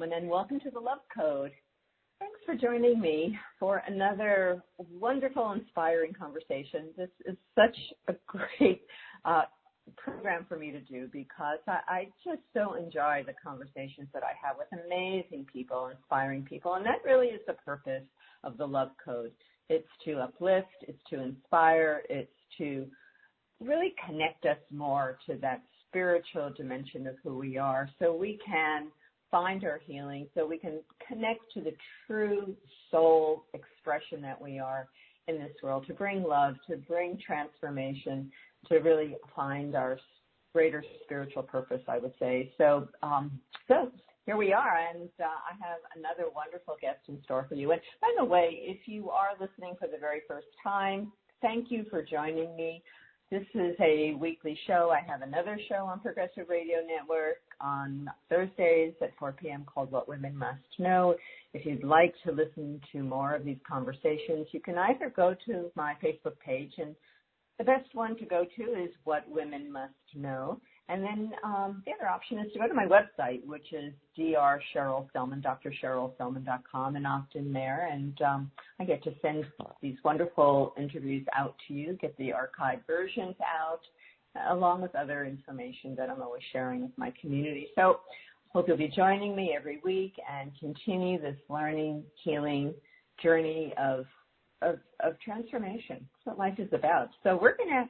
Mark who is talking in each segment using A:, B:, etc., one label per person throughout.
A: And welcome to the Love Code. Thanks for joining me for another wonderful, inspiring conversation. This is such a great uh, program for me to do because I, I just so enjoy the conversations that I have with amazing people, inspiring people, and that really is the purpose of the Love Code. It's to uplift, it's to inspire, it's to really connect us more to that spiritual dimension of who we are so we can find our healing, so we can connect to the true soul expression that we are in this world, to bring love, to bring transformation, to really find our greater spiritual purpose, I would say. So, um, so here we are, and uh, I have another wonderful guest in store for you. And by the way, if you are listening for the very first time, thank you for joining me. This is a weekly show. I have another show on Progressive Radio Network on Thursdays at 4 p.m. called What Women Must Know. If you'd like to listen to more of these conversations, you can either go to my Facebook page, and the best one to go to is What Women Must Know. And then um, the other option is to go to my website, which is Dr. Cheryl Stillman, drcherylstillman.com, and opt in there. And um, I get to send these wonderful interviews out to you, get the archived versions out, along with other information that I'm always sharing with my community. So hope you'll be joining me every week and continue this learning, healing journey of of, of transformation. That's what life is about. So we're going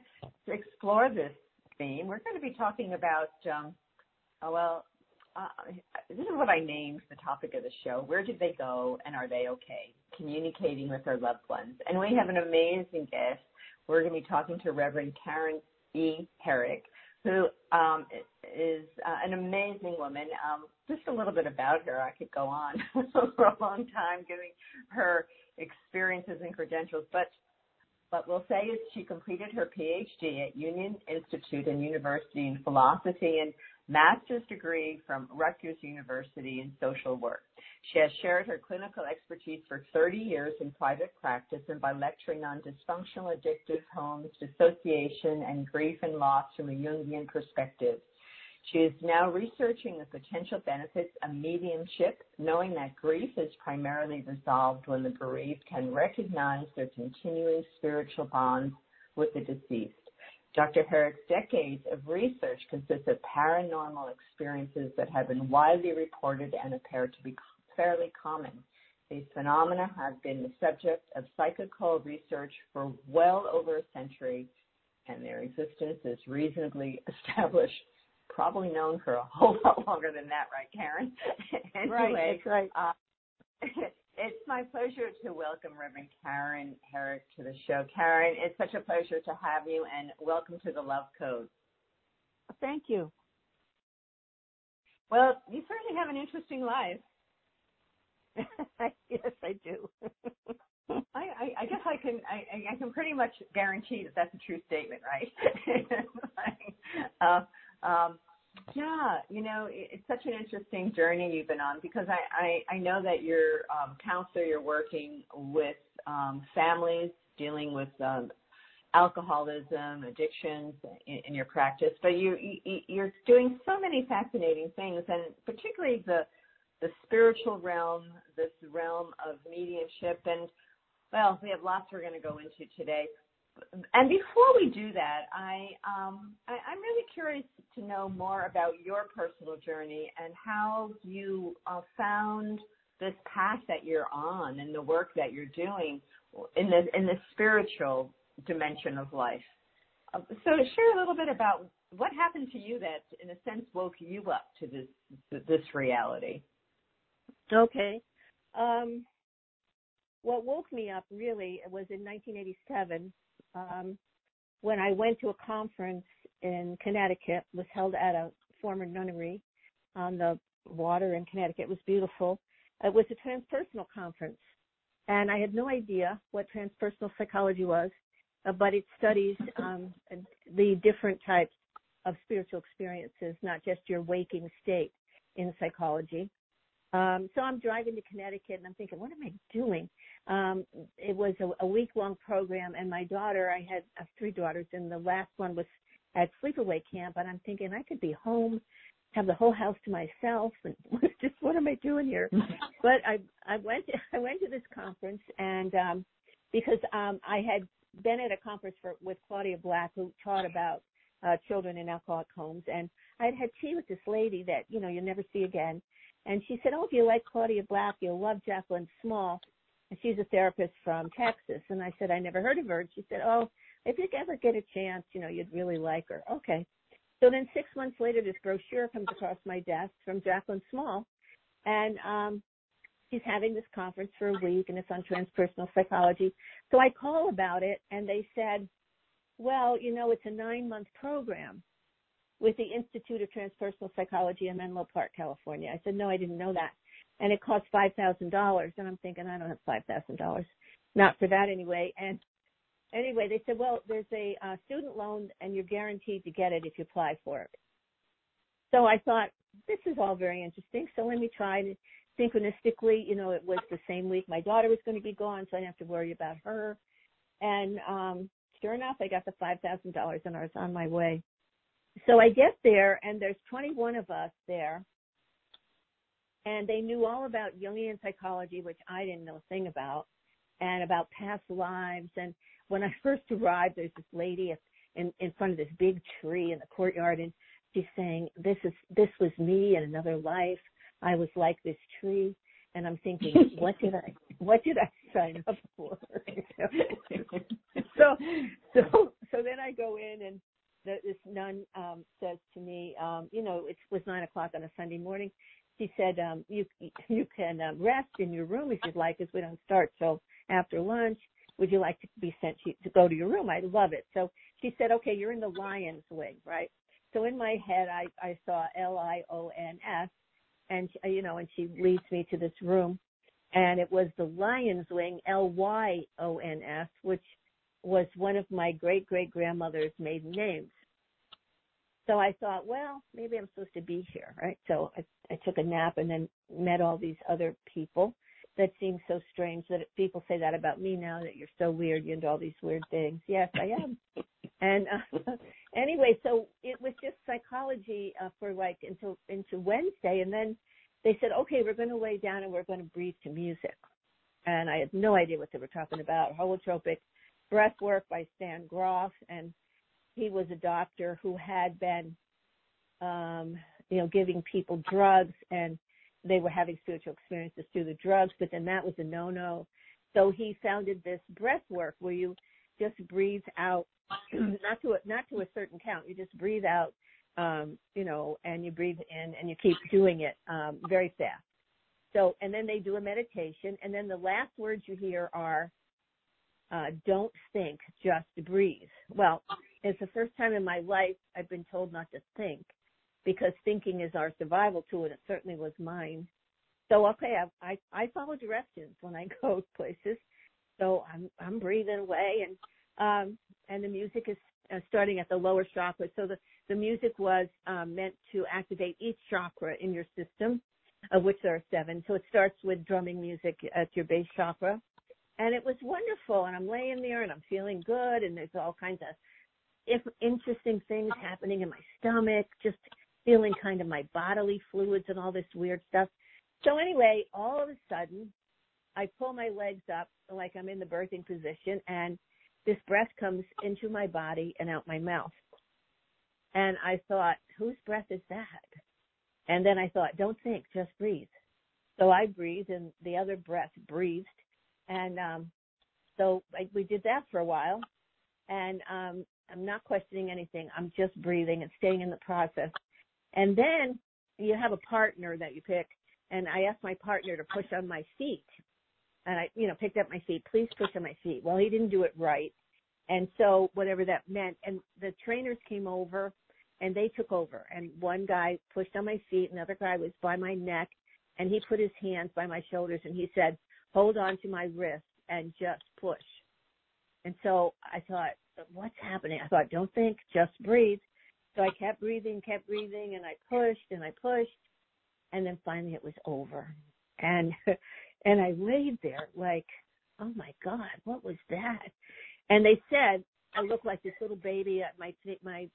A: to explore this theme. We're going to be talking about, um, oh, well, uh, this is what I named the topic of the show. Where did they go and are they okay? Communicating with their loved ones. And we have an amazing guest. We're going to be talking to Reverend Karen E. Herrick, who um, is uh, an amazing woman. Um, just a little bit about her. I could go on for a long time giving her experiences and credentials, but what we'll say is she completed her PhD at Union Institute and University in Philosophy and master's degree from Rutgers University in social work. She has shared her clinical expertise for 30 years in private practice and by lecturing on dysfunctional addictive homes, dissociation, and grief and loss from a Jungian perspective. She is now researching the potential benefits of mediumship, knowing that grief is primarily resolved when the bereaved can recognize their continuing spiritual bonds with the deceased. Dr. Herrick's decades of research consists of paranormal experiences that have been widely reported and appear to be fairly common. These phenomena have been the subject of psychical research for well over a century, and their existence is reasonably established probably known for a whole lot longer than that, right, Karen?
B: anyway, right, that's right. Uh,
A: it's my pleasure to welcome Reverend Karen Herrick to the show. Karen, it's such a pleasure to have you, and welcome to the Love Code.
B: Thank you.
A: Well, you certainly have an interesting life.
B: yes, I do.
A: I, I, I, guess I can I, I, can pretty much guarantee that that's a true statement, right? uh, um, yeah, you know, it's such an interesting journey you've been on because I, I, I know that you're um, counselor, you're working with um, families dealing with um, alcoholism, addictions in, in your practice, but you, you, you're doing so many fascinating things, and particularly the the spiritual realm, this realm of mediumship, and well, we have lots we're going to go into today and before we do that, I, um, I am really curious to know more about your personal journey and how you uh, found this path that you're on and the work that you're doing in the in the spiritual dimension of life. Uh, so, share a little bit about what happened to you that, in a sense, woke you up to this this reality.
B: Okay. Um, what woke me up really was in 1987 um, when I went to a conference in Connecticut, was held at a former nunnery on the water in Connecticut. It was beautiful. It was a transpersonal conference, and I had no idea what transpersonal psychology was, uh, but it studies um, the different types of spiritual experiences, not just your waking state in psychology. Um, so I'm driving to Connecticut and I'm thinking, what am I doing? Um, it was a, a week long program and my daughter, I had uh, three daughters and the last one was at sleepaway camp and I'm thinking I could be home have the whole house to myself and just what am I doing here? but I I went to, I went to this conference and um because um I had been at a conference for with Claudia Black who taught about uh children in alcoholic homes and I'd had tea with this lady that, you know, you'll never see again. And she said, Oh, if you like Claudia Black, you'll love Jacquelyn Small and she's a therapist from Texas. And I said, I never heard of her. And she said, Oh, if you ever get a chance, you know, you'd really like her. Okay. So then six months later, this brochure comes across my desk from Jacquelyn Small, and um, she's having this conference for a week, and it's on transpersonal psychology. So I call about it, and they said, well, you know, it's a nine-month program with the Institute of Transpersonal Psychology in Menlo Park, California. I said, no, I didn't know that. And it costs $5,000. And I'm thinking, I don't have $5,000. Not for that anyway. And anyway, they said, well, there's a uh, student loan and you're guaranteed to get it if you apply for it. So I thought, this is all very interesting. So let me try to synchronistically, you know, it was the same week my daughter was going to be gone, so I didn't have to worry about her. And um, sure enough, I got the $5,000 and I was on my way. So I get there and there's 21 of us there. And they knew all about Jungian psychology, which I didn't know a thing about, and about past lives and when I first arrived, there's this lady in in front of this big tree in the courtyard, and she's saying, "This is this was me in another life. I was like this tree." And I'm thinking, what did I what did I sign up for? so so so then I go in and this nun um says to me, um, you know, it was nine o'clock on a Sunday morning. She said, um, you you can uh, rest in your room if you'd like, as we don't start till after lunch would you like to be sent to, to go to your room? I love it. So she said, okay, you're in the lion's wing, right? So in my head, I, I saw L-I-O-N-S and, you know, and she leads me to this room and it was the lion's wing, L-Y-O-N-S, which was one of my great great grandmother's maiden names. So I thought, well, maybe I'm supposed to be here, right? So I, I took a nap and then met all these other people that seems so strange that people say that about me now that you're so weird, you do all these weird things. Yes, I am. and uh, anyway, so it was just psychology uh, for like until into Wednesday, and then they said, okay, we're going to lay down and we're going to breathe to music. And I had no idea what they were talking about. Holotropic breath work by Stan Grof, and he was a doctor who had been, um, you know, giving people drugs and they were having spiritual experiences through the drugs, but then that was a no-no. So he founded this breath work where you just breathe out, not to a, not to a certain count. You just breathe out, um, you know, and you breathe in, and you keep doing it um, very fast. So, and then they do a meditation, and then the last words you hear are, uh, "Don't think, just breathe." Well, it's the first time in my life I've been told not to think because thinking is our survival tool, and it certainly was mine. So okay, I I, I follow directions when I go places. So I'm I'm breathing away, and um, and the music is uh, starting at the lower chakra. So the the music was um, meant to activate each chakra in your system, of which there are seven. So it starts with drumming music at your base chakra, and it was wonderful. And I'm laying there and I'm feeling good, and there's all kinds of if interesting things happening in my stomach, just feeling kind of my bodily fluids and all this weird stuff. So anyway, all of a sudden, I pull my legs up like I'm in the birthing position and this breath comes into my body and out my mouth. And I thought, whose breath is that? And then I thought, don't think, just breathe. So I breathed and the other breath breathed. And um, so I, we did that for a while. And um, I'm not questioning anything. I'm just breathing and staying in the process. And then you have a partner that you pick. And I asked my partner to push on my feet. And I, you know, picked up my feet. Please push on my feet. Well, he didn't do it right. And so whatever that meant. And the trainers came over and they took over. And one guy pushed on my feet. Another guy was by my neck. And he put his hands by my shoulders and he said, hold on to my wrist and just push. And so I thought, what's happening? I thought, don't think, just breathe. So I kept breathing, kept breathing, and I pushed and I pushed, and then finally it was over. And and I laid there like, oh my God, what was that? And they said I looked like this little baby. My my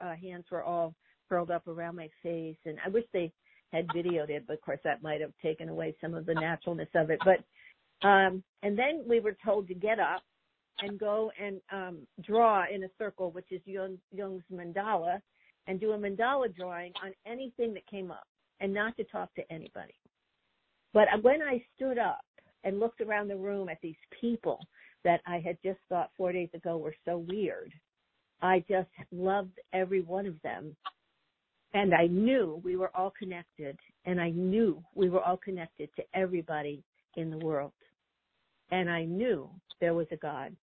B: uh, hands were all curled up around my face, and I wish they had videoed it, but of course that might have taken away some of the naturalness of it. But um, and then we were told to get up and go and um, draw in a circle, which is Jung, Jung's mandala, and do a mandala drawing on anything that came up, and not to talk to anybody. But when I stood up and looked around the room at these people that I had just thought four days ago were so weird, I just loved every one of them. And I knew we were all connected, and I knew we were all connected to everybody in the world. And I knew there was a God.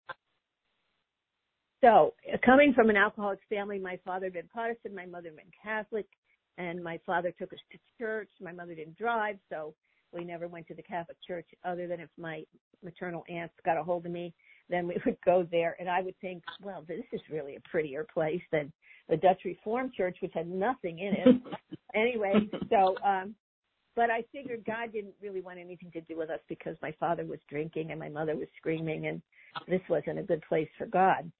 B: So, coming from an alcoholic family, my father had been Protestant, my mother had been Catholic, and my father took us to church. My mother didn't drive, so we never went to the Catholic church other than if my maternal aunts got a hold of me, then we would go there. And I would think, well, this is really a prettier place than the Dutch Reformed Church, which had nothing in it. anyway, so um but I figured God didn't really want anything to do with us because my father was drinking and my mother was screaming and this wasn't a good place for God.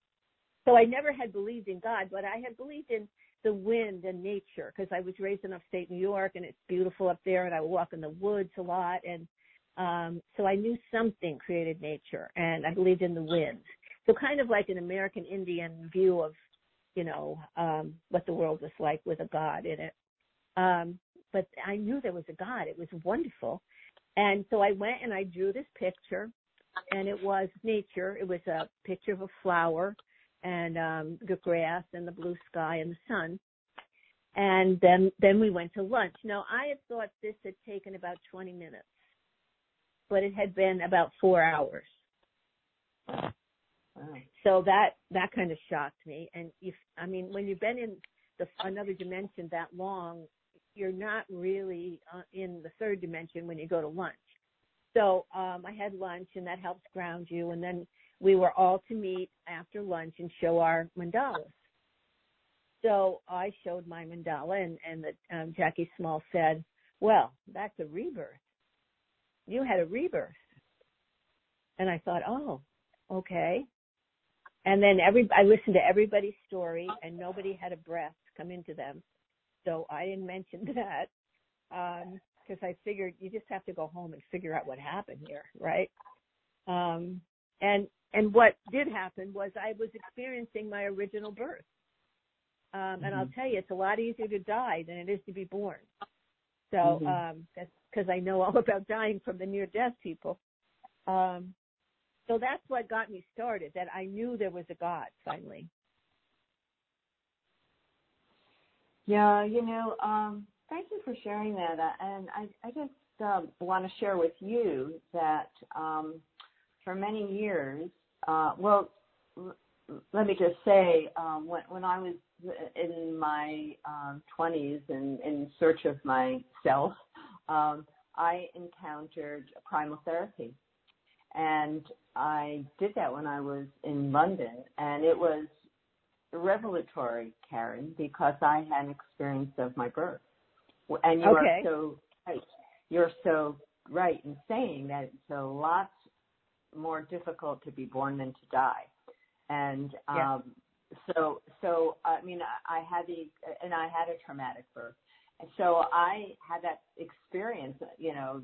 B: So I never had believed in God, but I had believed in the wind and nature because I was raised in upstate New York and it's beautiful up there and I would walk in the woods a lot and um so I knew something created nature and I believed in the wind. So kind of like an American Indian view of, you know, um what the world was like with a God in it. Um but I knew there was a God. It was wonderful. And so I went and I drew this picture and it was nature. It was a picture of a flower and um the grass and the blue sky and the sun. And then then we went to lunch. Now I had thought this had taken about 20 minutes, but it had been about 4 hours. Wow. So that that kind of shocked me. And if I mean, when you've been in the another dimension that long, you're not really uh, in the third dimension when you go to lunch. So um, I had lunch, and that helps ground you. And then we were all to meet after lunch and show our mandalas. So I showed my mandala, and and the, um, Jackie Small said, "Well, that's a rebirth. You had a rebirth." And I thought, "Oh, okay." And then every I listened to everybody's story, and nobody had a breath come into them so I didn't mention that because um, I figured you just have to go home and figure out what happened here, right? Um, and and what did happen was I was experiencing my original birth. Um, mm-hmm. And I'll mm-hmm. tell you, it's a lot easier to die than it is to be born. So mm-hmm. um, that's because I know all about dying from the near death people. Um, so that's what got me started. That I knew there was a God finally.
A: Yeah, you know, um, thank you for sharing that. Uh, and I, I just um, want to share with you that um, for many years, uh, well, let me just say, um, when, when I was in my um, 20s and in search of myself, um, I encountered primal therapy. And I did that when I was in London, and it was revelatory, Karen, because I had an experience of my birth. And you
B: okay.
A: are so right. You're so right in saying that it's a lot more difficult to be born than to die. And um so so I mean I, I had the and I had a traumatic birth. And so I had that experience, you know,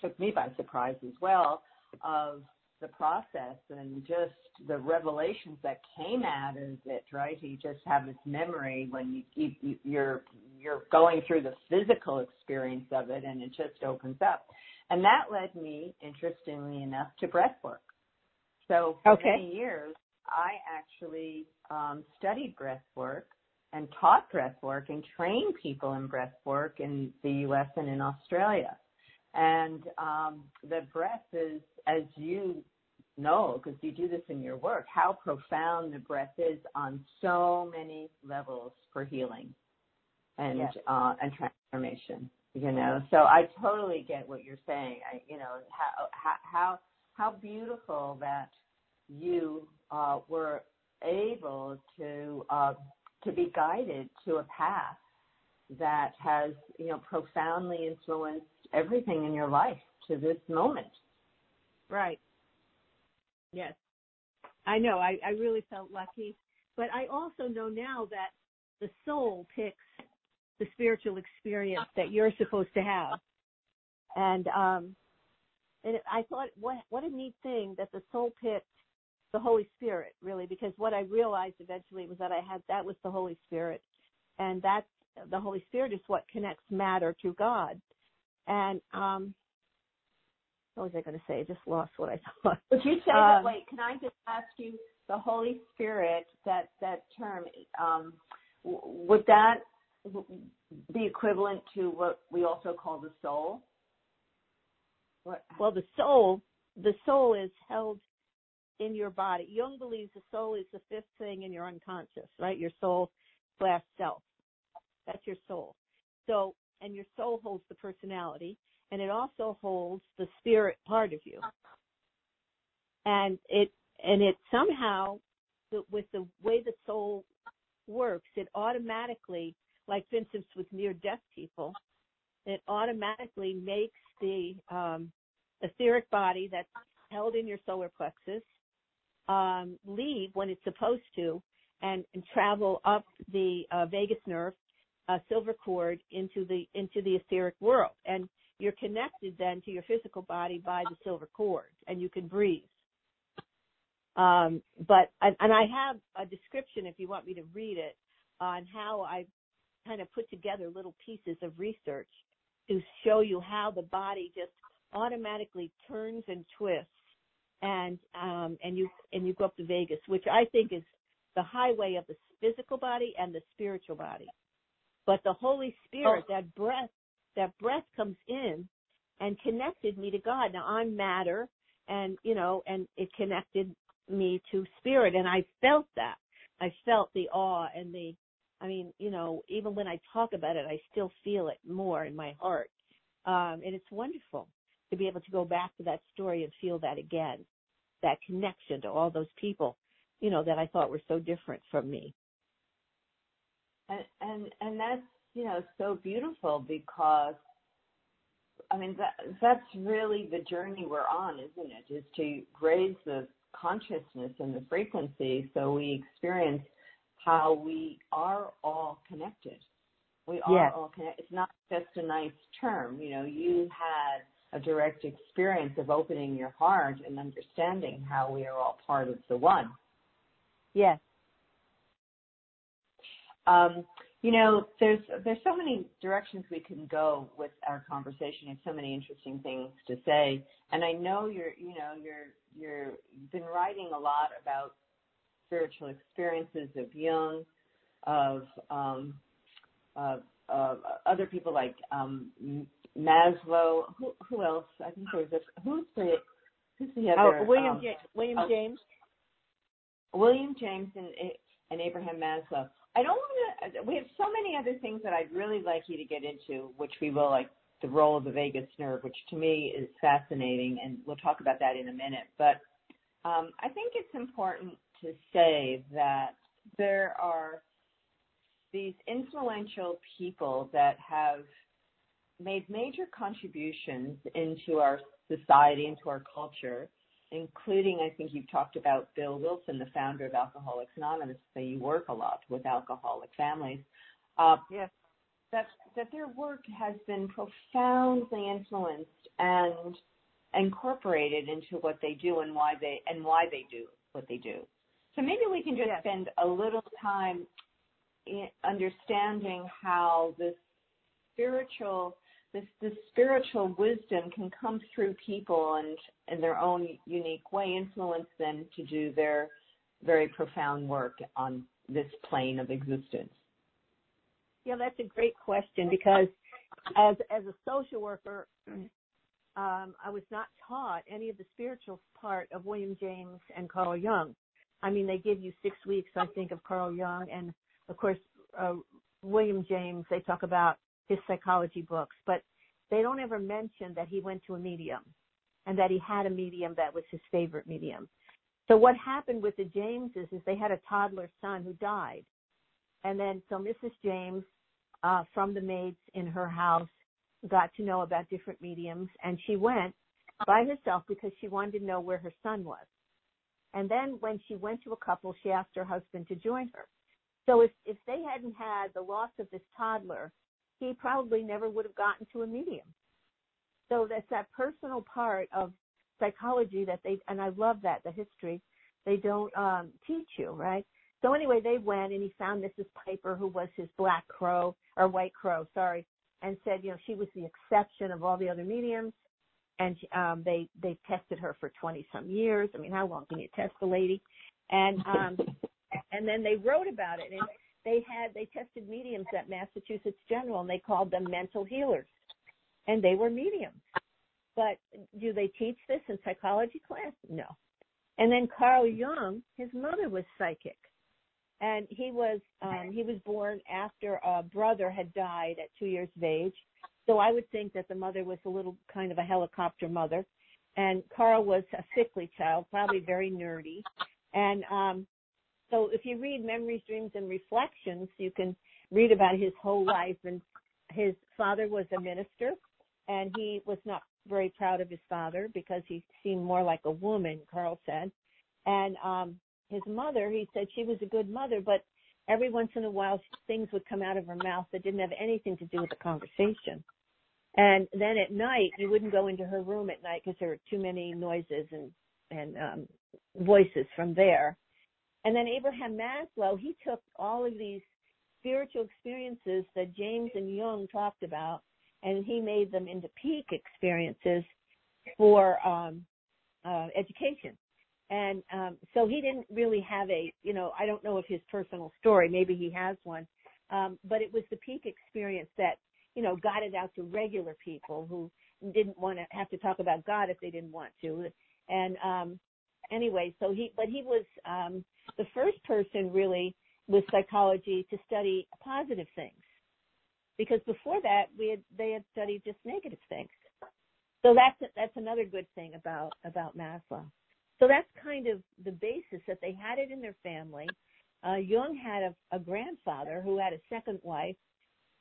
A: took me by surprise as well of the process and just the revelations that came out of it, right? You just have this memory when you, you you're you're going through the physical experience of it, and it just opens up. And that led me, interestingly enough, to breath work. So for
B: okay.
A: many years, I actually um, studied breath work and taught breath work and trained people in breath work in the U.S. and in Australia. And um, the breath is, as you know, because you do this in your work, how profound the breath is on so many levels for healing and yes. uh, and transformation. You know, so I totally get what you're saying. I, you know, how how how beautiful that you uh, were able to uh, to be guided to a path that has you know profoundly influenced everything in your life to this moment.
B: Right. Yes. I know. I, I really felt lucky. But I also know now that the soul picks the spiritual experience that you're supposed to have. And um and I thought what what a neat thing that the soul picked the Holy Spirit, really, because what I realized eventually was that I had that was the Holy Spirit. And that's the Holy Spirit is what connects matter to God. And um what was I going to say? I just lost what I thought.
A: Would you say
B: Um,
A: that? Wait, can I just ask you the Holy Spirit? That that term um, would that be equivalent to what we also call the soul? What?
B: Well, the soul, the soul is held in your body. Jung believes the soul is the fifth thing in your unconscious, right? Your soul slash self. That's your soul. So, and your soul holds the personality, and it also holds the spirit part of you. And it, and it somehow, with the way the soul works, it automatically, like for instance with near death people, it automatically makes the um, etheric body that's held in your solar plexus um, leave when it's supposed to and, and travel up the uh, vagus nerve, uh, silver cord into the into the etheric world, and you're connected then to your physical body by the silver cord, and you can breathe. Um, but and, and I have a description if you want me to read it on how I kind of put together little pieces of research to show you how the body just automatically turns and twists and um and you and you go up to vagus, which I think is the highway of the physical body and the spiritual body. But the Holy Spirit, that breath, that breath comes in and connected me to God. Now I'm matter and you know, and it connected me to spirit and I felt that. I felt the awe and the I mean, you know, even when I talk about it, I still feel it more in my heart. Um, and it's wonderful to be able to go back to that story and feel that again, that connection to all those people, you know, that I thought were so different from me.
A: And and and that's you know so beautiful because I mean that that's really the journey we're on, isn't it? Is to raise the consciousness and the frequency so we experience how we are all connected. We are
B: Yes.
A: all connected. It's not just a nice term. You know, you had a direct experience of opening your heart and understanding how we are all part of the one.
B: Yes.
A: Um, you know, there's there's so many directions we can go with our conversation. and so many interesting things to say, and I know you're you know you're you're you've been writing a lot about spiritual experiences of Jung, of um, of, of other people like um, Maslow. Who who else? I think there's a who's the who's the other
B: Oh, William
A: um,
B: Ja- William
A: oh.
B: James.
A: William James and, and Abraham Maslow. I don't want to. We have so many other things that I'd really like you to get into, which we will, like the role of the vagus nerve, which to me is fascinating, and we'll talk about that in a minute. But um, I think it's important to say that there are these influential people that have made major contributions into our society, into our culture, including, I think you've talked about Bill Wilson, the founder of Alcoholics Anonymous, so you work a lot with alcoholic families. Uh,
B: Yes.
A: that that their work has been profoundly influenced and incorporated into what they do and why they and why they do what they do. So maybe we can just
B: Yes.
A: spend a little time in understanding how this spiritual this this spiritual wisdom can come through people and in their own unique way influence them to do their very profound work on this plane of existence.
B: Yeah, that's a great question because as as a social worker, um, I was not taught any of the spiritual part of William James and Carl Jung. I mean, they give you six weeks, I think, of Carl Jung, and of course, uh, William James. They talk about his psychology books, but they don't ever mention that he went to a medium and that he had a medium that was his favorite medium. So what happened with the Jameses is they had a toddler son who died. And then so Mrs. James, uh, from the maids in her house, got to know about different mediums and she went by herself because she wanted to know where her son was. And then when she went to a couple, she asked her husband to join her. So if if they hadn't had the loss of this toddler, he probably never would have gotten to a medium. So that's that personal part of psychology that they and I love that the history they don't um teach you, right? So anyway, they went and he found Mrs. Piper, who was his black crow or white crow, sorry, and said, you know, she was the exception of all the other mediums. And um, they they tested her for 20 some years. I mean, how long can you test a lady? And um, and then they wrote about it. And they had they tested mediums at Massachusetts General, and they called them mental healers, and they were mediums. But do they teach this in psychology class? No. And then Carl Jung, his mother was psychic and he was um he was born after a brother had died at two years of age so i would think that the mother was a little kind of a helicopter mother and carl was a sickly child probably very nerdy and um so if you read memories dreams and reflections you can read about his whole life and his father was a minister and he was not very proud of his father because he seemed more like a woman carl said and um his mother, he said she was a good mother, but every once in a while things would come out of her mouth that didn't have anything to do with the conversation. And then at night, you wouldn't go into her room at night because there were too many noises and and um, voices from there. And then Abraham Maslow, he took all of these spiritual experiences that James and Jung talked about, and he made them into peak experiences for um, uh, education. And um, so he didn't really have a, you know, I don't know if his personal story, maybe he has one, um, but it was the peak experience that, you know, got it out to regular people who didn't want to have to talk about God if they didn't want to. And um, anyway, so he, but he was um, the first person really with psychology to study positive things, because before that we had they had studied just negative things. So that's that's another good thing about about Maslow. So that's kind of the basis that they had it in their family. Uh, Jung had a, a grandfather who had a second wife,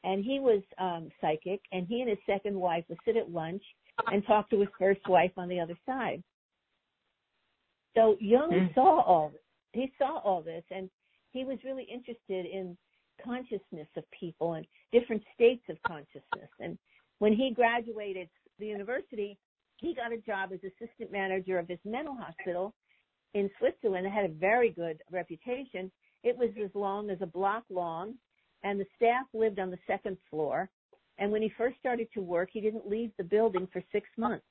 B: and he was um, psychic, and he and his second wife would sit at lunch and talk to his first wife on the other side. So Jung mm. saw all this. He saw all this, and he was really interested in consciousness of people and different states of consciousness. And when he graduated the university, he got a job as assistant manager of this mental hospital in Switzerland. It had a very good reputation. It was as long as a block long, and the staff lived on the second floor. And when he first started to work, he didn't leave the building for six months.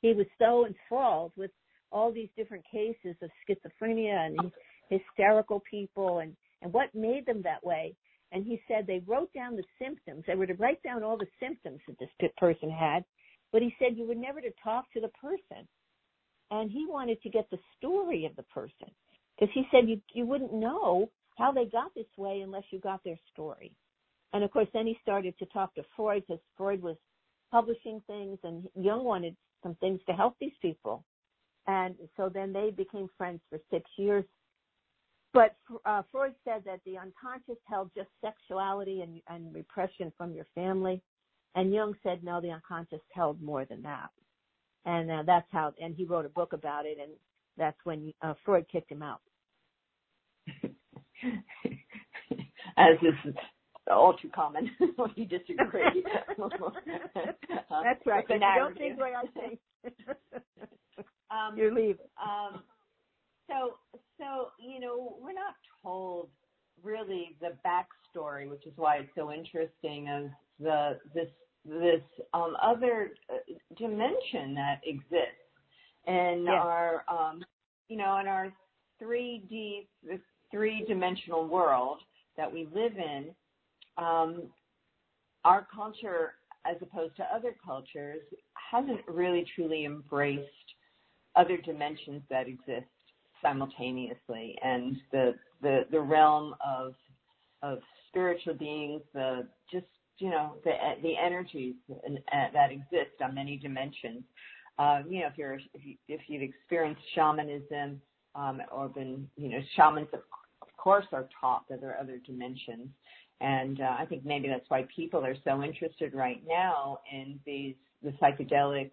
B: He was so enthralled with all these different cases of schizophrenia and hysterical people and, and what made them that way. And he said they wrote down the symptoms. They were to write down all the symptoms that this person had but he said you were never to talk to the person. And he wanted to get the story of the person. Because he said you, you wouldn't know how they got this way unless you got their story. And of course, then he started to talk to Freud because Freud was publishing things and Jung wanted some things to help these people. And so then they became friends for six years. But uh, Freud said that the unconscious held just sexuality and, and repression from your family. And Jung said, no, the unconscious held more than that. And uh, that's how, and he wrote a book about it, and that's when uh, Freud kicked him out.
A: As is all too common when you disagree.
B: that's right. But you don't think the way I think. Um, You're leaving.
A: Um, so, so you know, we're not told really the backstory, which is why it's so interesting of the this this um, other uh, dimension that exists in yes. our um, you know in our 3D three dimensional world that we live in. Um, our culture, as opposed to other cultures, hasn't really truly embraced other dimensions that exist simultaneously, and the the the realm of of spiritual beings, the just you know the the energies that exist on many dimensions. Uh, you know, if you're if you you've experienced shamanism um, or been you know shamans of, of course are taught that there are other dimensions, and uh, I think maybe that's why people are so interested right now in these the psychedelic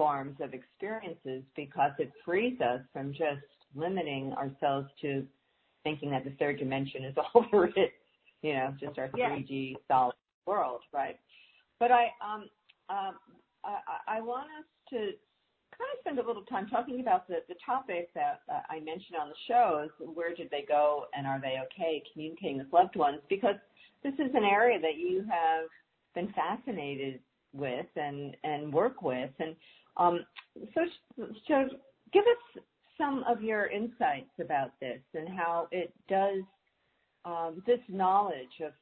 A: forms of experiences because it frees us from just limiting ourselves to thinking that the third dimension is over it, you know, just our 3D solid world, right? But I um um I, I want us to kind of spend a little time talking about the the topic that uh, I mentioned on the show is where did they go and are they okay communicating with loved ones? Because this is an area that you have been fascinated with and and work with. And give us some of your insights about this and how it does um, this knowledge of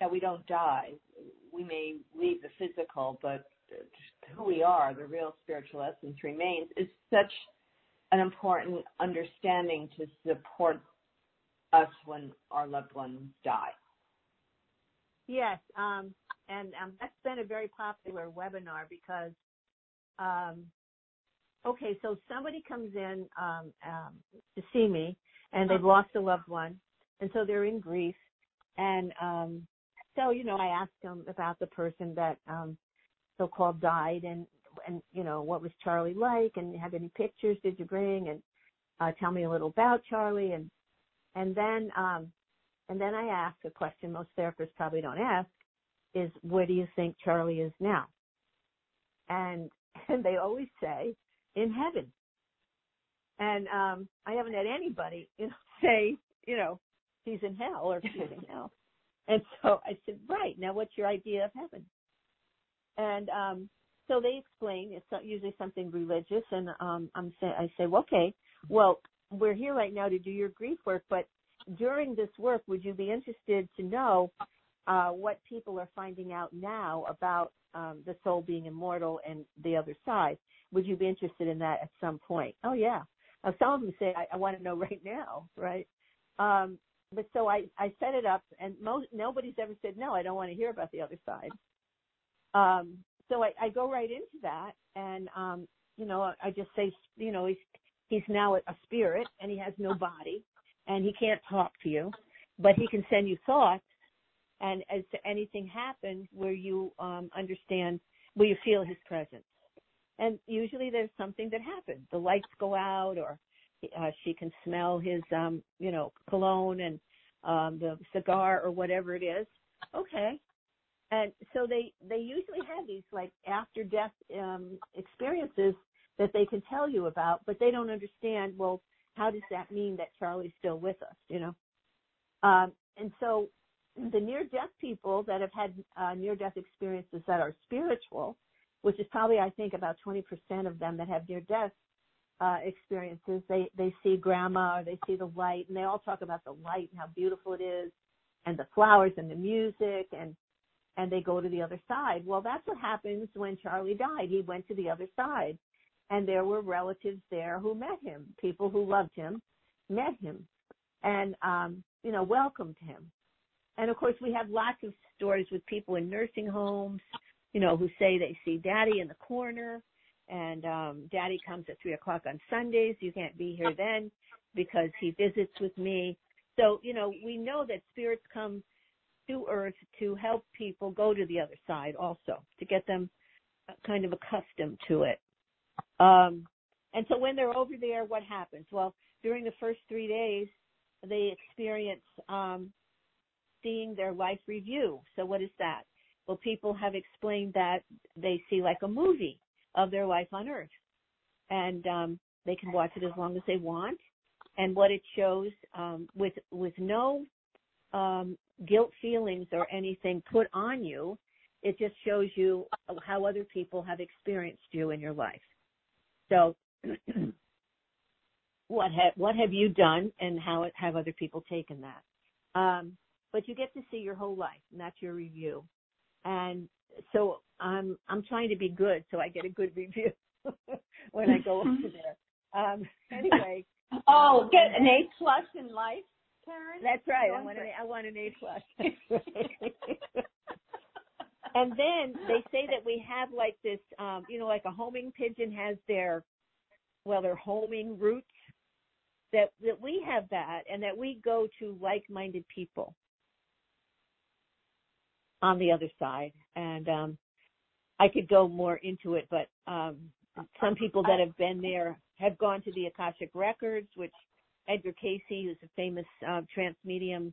A: that we don't die. We may leave the physical, but who we are, the real spiritual essence remains, is such an important understanding to support us when our loved ones die.
B: Yes, um, and um, that's been a very popular webinar because, um, okay, so somebody comes in um, um, to see me and they've lost a loved one, and so they're in grief, and um, so you know I ask them about the person that um, so-called died, and and you know what was Charlie like, and have any pictures did you bring, and uh, tell me a little about Charlie, and and then um, and then I ask a question most therapists probably don't ask is where do you think Charlie is now? And and they always say in heaven. And um I haven't had anybody, you know, say, you know, he's in hell or he's in hell. And so I said, right, now what's your idea of heaven? And um so they explain it's usually something religious and um I'm say I say, well, okay, well, we're here right now to do your grief work, but during this work, would you be interested to know uh, what people are finding out now about um, the soul being immortal and the other side? Would you be interested in that at some point? Oh yeah. Now, some of them say, I, I want to know right now, right? Um, but so I, I set it up, and most nobody's ever said no. I don't want to hear about the other side. Um, so I, I go right into that, and um, you know, I just say, you know, he's he's now a spirit, and he has no body, and he can't talk to you, but he can send you thoughts. And as to anything happens where you um, understand, where you feel his presence, and usually there's something that happens. The lights go out, or uh, she can smell his, um, you know, cologne and um, the cigar or whatever it is. Okay, and so they they usually have these like after death um, experiences that they can tell you about, but they don't understand. Well, how does that mean that Charlie's still with us? You know, um, and so the near death people that have had uh, near death experiences that are spiritual, which is probably I think about 20% of them that have near death uh, experiences, they they see grandma or they see the light, and they all talk about the light and how beautiful it is, and the flowers and the music, and and they go to the other side. Well, that's what happens when Charlie died. He went to the other side, and there were relatives there who met him, people who loved him, met him, and um, you know welcomed him. And of course, we have lots of stories with people in nursing homes, you know, who say they see Daddy in the corner and um daddy comes at three o'clock on sundays. You can't be here then because he visits with me. So you know we know that spirits come to earth to help people go to the other side also to get them kind of accustomed to it. Um and so when they're over there what happens? Well during the first three days they experience um seeing their life review so what is that well people have explained that they see like a movie of their life on earth. And um, they can watch it as long as they want. And what it shows um, with with no um, guilt feelings or anything put on you, it just shows you how other people have experienced you in your life. So, what have what have you done, and how have other people taken that? Um, but you get to see your whole life, and that's your review. And so I'm I'm trying to be good so I get a good review when I go over there. Um, anyway.
A: Oh, um, get an A plus in life, Karen.
B: That's right. I want an I want an A plus. and then they say that we have like this, um, you know, like a homing pigeon has their, well, their homing roots. That that we have that, and that we go to like-minded people on the other side. And um, I could go more into it, but um, some people that have been there have gone to the Akashic Records, which Edgar Cayce, who's a famous uh, trance medium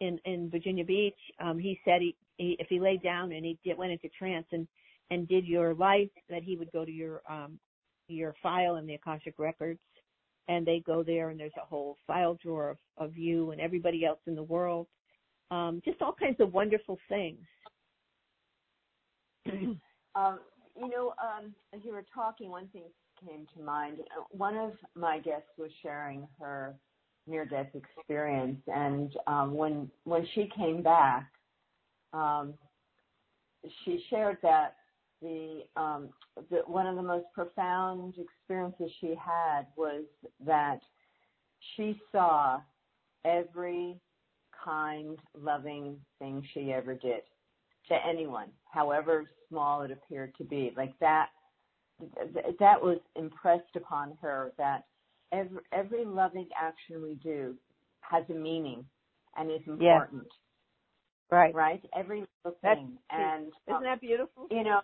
B: in in Virginia Beach. Um, he said he, he if he laid down and he did, went into trance and and did your life, that he would go to your um, your file in the Akashic records, and they go there and there's a whole file drawer of, of you and everybody else in the world. Um, just all kinds of wonderful things.
A: um, you know, um, as you were talking, one thing came to mind. One of my guests was sharing her near-death experience, and um, when when she came back, um, she shared that the, um, the one of the most profound experiences she had was that she saw every kind, loving thing she ever did to anyone, however small it appeared to be. Like that that was impressed upon her that every, every loving action we do has a meaning and is important. Yes.
B: Right.
A: Right? Every little thing. and
B: isn't um, that beautiful?
A: You know,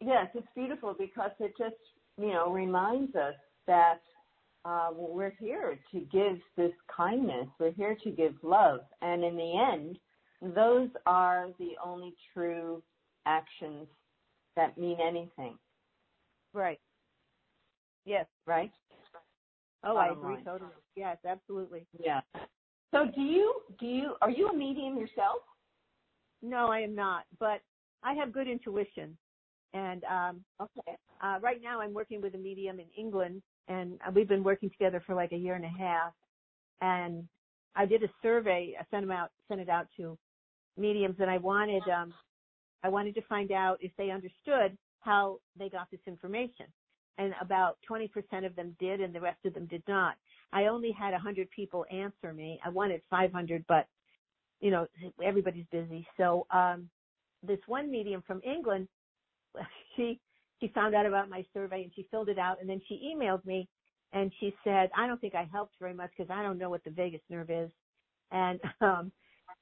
A: yes, it's beautiful because it just, you know, reminds us that uh, we're here to give this kindness. We're here to give love. And in the end, those are the only true actions that mean anything.
B: Right. Yes.
A: Right.
B: Oh, I agree totally. Yes, absolutely.
A: Yeah. So, do you do you are you a medium yourself?
B: No, I am not, but I have good intuition. And um
A: okay.
B: Uh, right now, I'm working with a medium in England, and we've been working together for like a year and a half. And I did a survey. I sent them out, sent it out to mediums, and I wanted um I wanted to find out if they understood how they got this information. And about 20% of them did and the rest of them did not. I only had 100 people answer me. I wanted 500, but you know, everybody's busy. So, um, this one medium from England, she, she found out about my survey and she filled it out and then she emailed me and she said, I don't think I helped very much because I don't know what the vagus nerve is. And, um,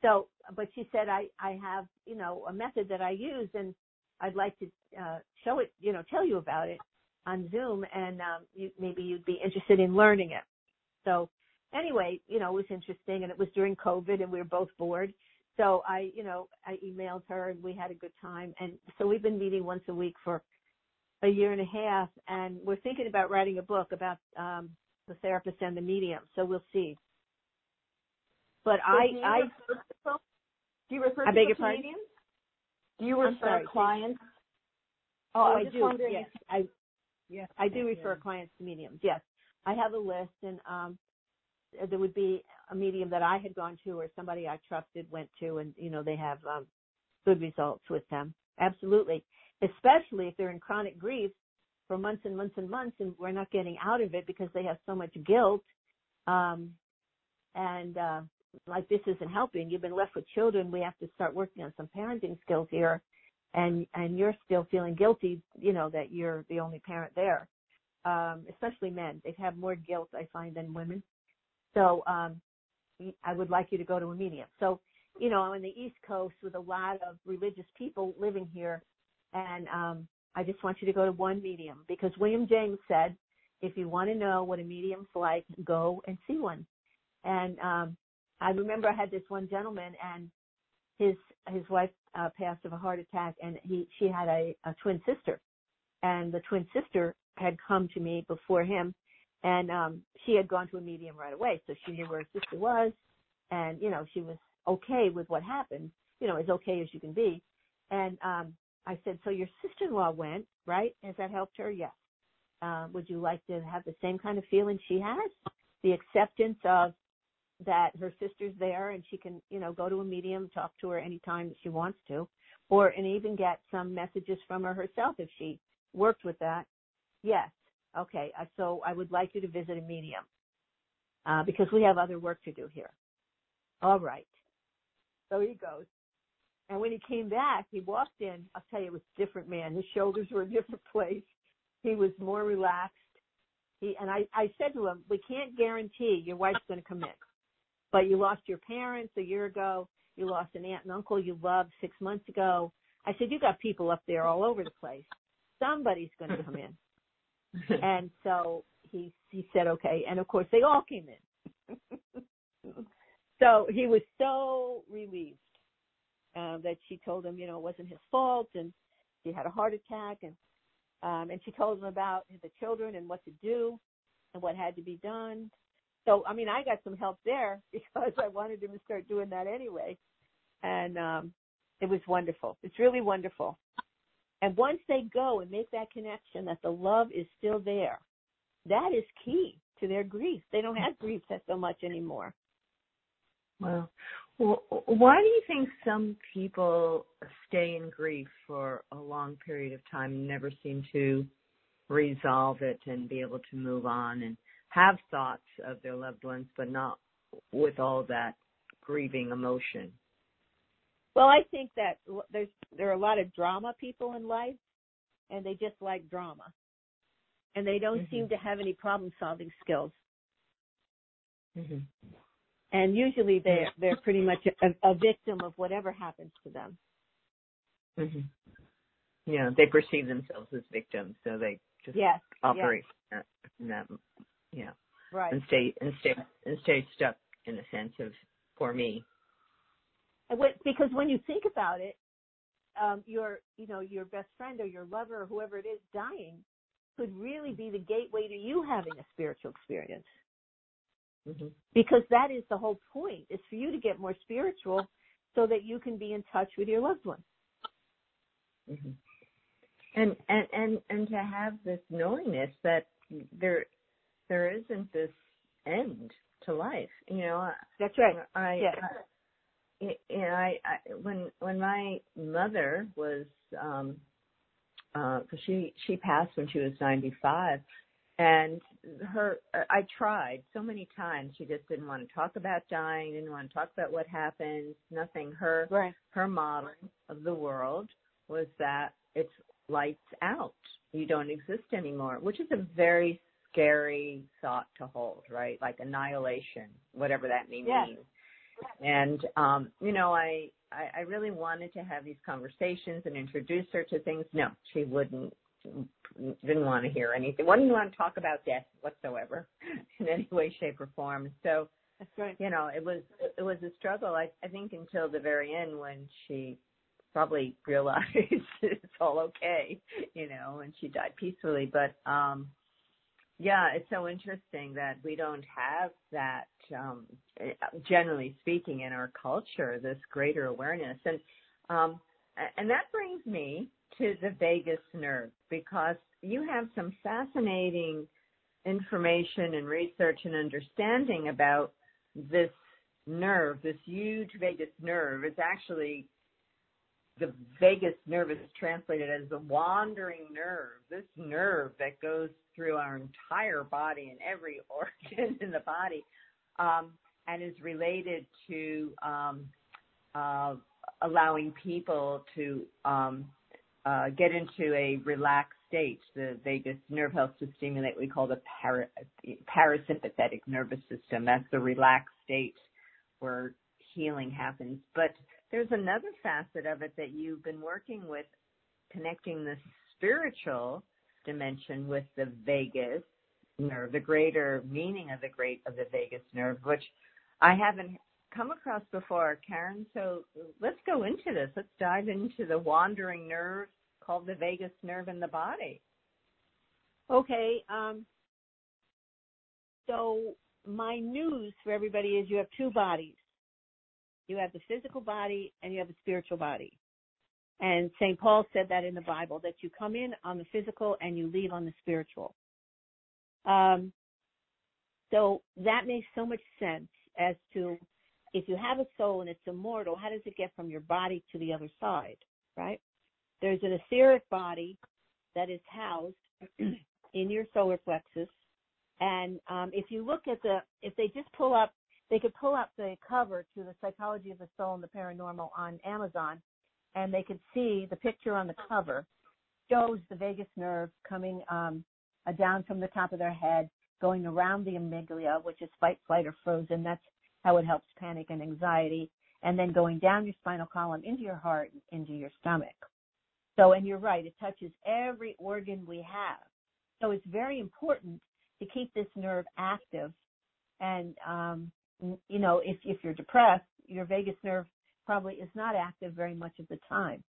B: so, but she said, I, I have, you know, a method that I use and I'd like to uh, show it, you know, tell you about it on Zoom, and um, you, maybe you'd be interested in learning it. So anyway, you know, it was interesting, and it was during COVID, and we were both bored. So I, you know, I emailed her, and we had a good time, and so we've been meeting once a week for a year and a half, and we're thinking about writing a book about um, the therapist and the medium. So we'll see. But
A: so
B: I,
A: do
B: I,
A: do you refer
B: I
A: to
B: beg your
A: pardon?
B: mediums?
A: Do you refer
B: sorry,
A: clients?
B: Oh,
A: oh I,
B: do. Yes, I
A: yes,
B: I do refer yeah. clients to mediums. Yes, I have a list, and um, there would be a medium that I had gone to, or somebody I trusted went to, and you know they have um, good results with them. Absolutely, especially if they're in chronic grief for months and months and months, and we're not getting out of it because they have so much guilt. Um, and uh, like this isn't helping. You've been left with children. We have to start working on some parenting skills here. And, and you're still feeling guilty, you know, that you're the only parent there. Um, especially men. They have more guilt, I find, than women. So, um, I would like you to go to a medium. So, you know, on the East Coast with a lot of religious people living here. And, um, I just want you to go to one medium because William James said, if you want to know what a medium's like, go and see one. And um, I remember I had this one gentleman and his his wife uh, passed of a heart attack and he she had a, a twin sister and the twin sister had come to me before him and um she had gone to a medium right away so she knew where her sister was and you know she was okay with what happened you know as okay as you can be and um I said so your sister-in-law went right has that helped her yes uh, would you like to have the same kind of feeling she has the acceptance of that her sister's there and she can, you know, go to a medium, talk to her anytime that she wants to, or and even get some messages from her herself if she worked with that. Yes. Okay. So I would like you to visit a medium uh, because we have other work to do here. All right. So he goes. And when he came back, he walked in. I'll tell you, it was a different man. His shoulders were a different place. He was more relaxed. He and I, I said to him, "We can't guarantee your wife's going to come in but you lost your parents a year ago. You lost an aunt and uncle you loved six months ago. I said, you got people up there all over the place. Somebody's going to come in. and so he he said, okay. And of course, they all came in. so he was so relieved uh, that she told him, you know, it wasn't his fault and he had a heart attack and um and she told him about the children and what to do and what had to be done. So I mean I got some help there because I wanted him to start doing that anyway. And um it was wonderful. It's really wonderful. And once they go and make that connection that the love is still there, that is key to their grief. They don't have grief that so much anymore.
A: Well, why do you think some people stay in grief for a long period of time and never seem to resolve it and be able to move on and have thoughts of their loved ones, but not with all that grieving emotion?
B: Well, I think that there's there are a lot of drama people in life, and they just like drama, and they don't mm-hmm. seem to have any problem solving skills. Mm-hmm and usually they they're pretty much a, a victim of whatever happens to them.
A: Mm-hmm. Yeah, they perceive themselves as victims, so they just
B: yes,
A: operate
B: yes.
A: in that, yeah,
B: right,
A: and stay and stay and stay stuck in a sense of for me.
B: because when you think about it, um, your you know your best friend or your lover or whoever it is dying could really be the gateway to you having a spiritual experience. Mm-hmm. Because that is the whole point, is for you to get more spiritual so that you can be in touch with your loved ones.
A: Mm-hmm. And, and, and, and to have this knowingness that there, there isn't this end to life, you know.
B: That's right.
A: I,
B: yeah.
A: I, you know, I, I, when, when my mother was, um, uh, she, she passed when she was 95 and her i tried so many times she just didn't want to talk about dying didn't want to talk about what happened nothing. Her
B: right.
A: her model of the world was that it's lights out. You don't exist anymore which is a very scary thought to hold right? Like annihilation whatever that may
B: yes.
A: mean. And um you know I, I i really wanted to have these conversations and introduce her to things. No she wouldn't didn't want to hear anything, wouldn't want to talk about death whatsoever in any way, shape, or form. So,
B: That's right.
A: you know, it was it was a struggle. I I think until the very end when she probably realized it's all okay, you know, and she died peacefully. But um yeah, it's so interesting that we don't have that um generally speaking in our culture, this greater awareness. And um and that brings me to the vagus nerve because you have some fascinating information and research and understanding about this nerve, this huge vagus nerve. It's actually the vagus nerve is translated as the wandering nerve, this nerve that goes through our entire body and every organ in the body, um, and is related to um, uh, allowing people to um, uh, get into a relaxed state. The vagus nerve helps to stimulate what we call the para, parasympathetic nervous system. That's the relaxed state where healing happens. But there's another facet of it that you've been working with, connecting the spiritual dimension with the vagus nerve, the greater meaning of the great of the vagus nerve, which I haven't come across before, Karen. So let's go into this. Let's dive into the wandering nerve called the vagus nerve in the body.
B: Okay. Um, so my news for everybody is you have two bodies. You have the physical body and you have the spiritual body. And St. Paul said that in the Bible, that you come in on the physical and you leave on the spiritual. Um, so that makes so much sense as to if you have a soul and it's immortal, how does it get from your body to the other side, right? There's an etheric body that is housed in your solar plexus. And um, if you look at the, if they just pull up, they could pull up the cover to the Psychology of the Soul and the Paranormal on Amazon, and they could see the picture on the cover shows the vagus nerve coming um, down from the top of their head, going around the amygdala, which is fight, flight, or frozen. That's how it helps panic and anxiety, and then going down your spinal column into your heart, into your stomach. So, and you're right, it touches every organ we have. So it's very important to keep this nerve active And um, you know, if if you're depressed, your vagus nerve probably is not active very much of the time.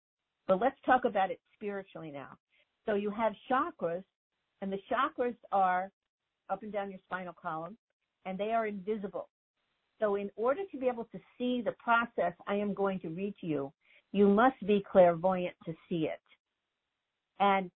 B: But let's talk about it spiritually now. So you have chakras, and the chakras are up and down your spinal column, and they are invisible. So in order to be able to see the process I am going to read to you, you must be clairvoyant to see it. And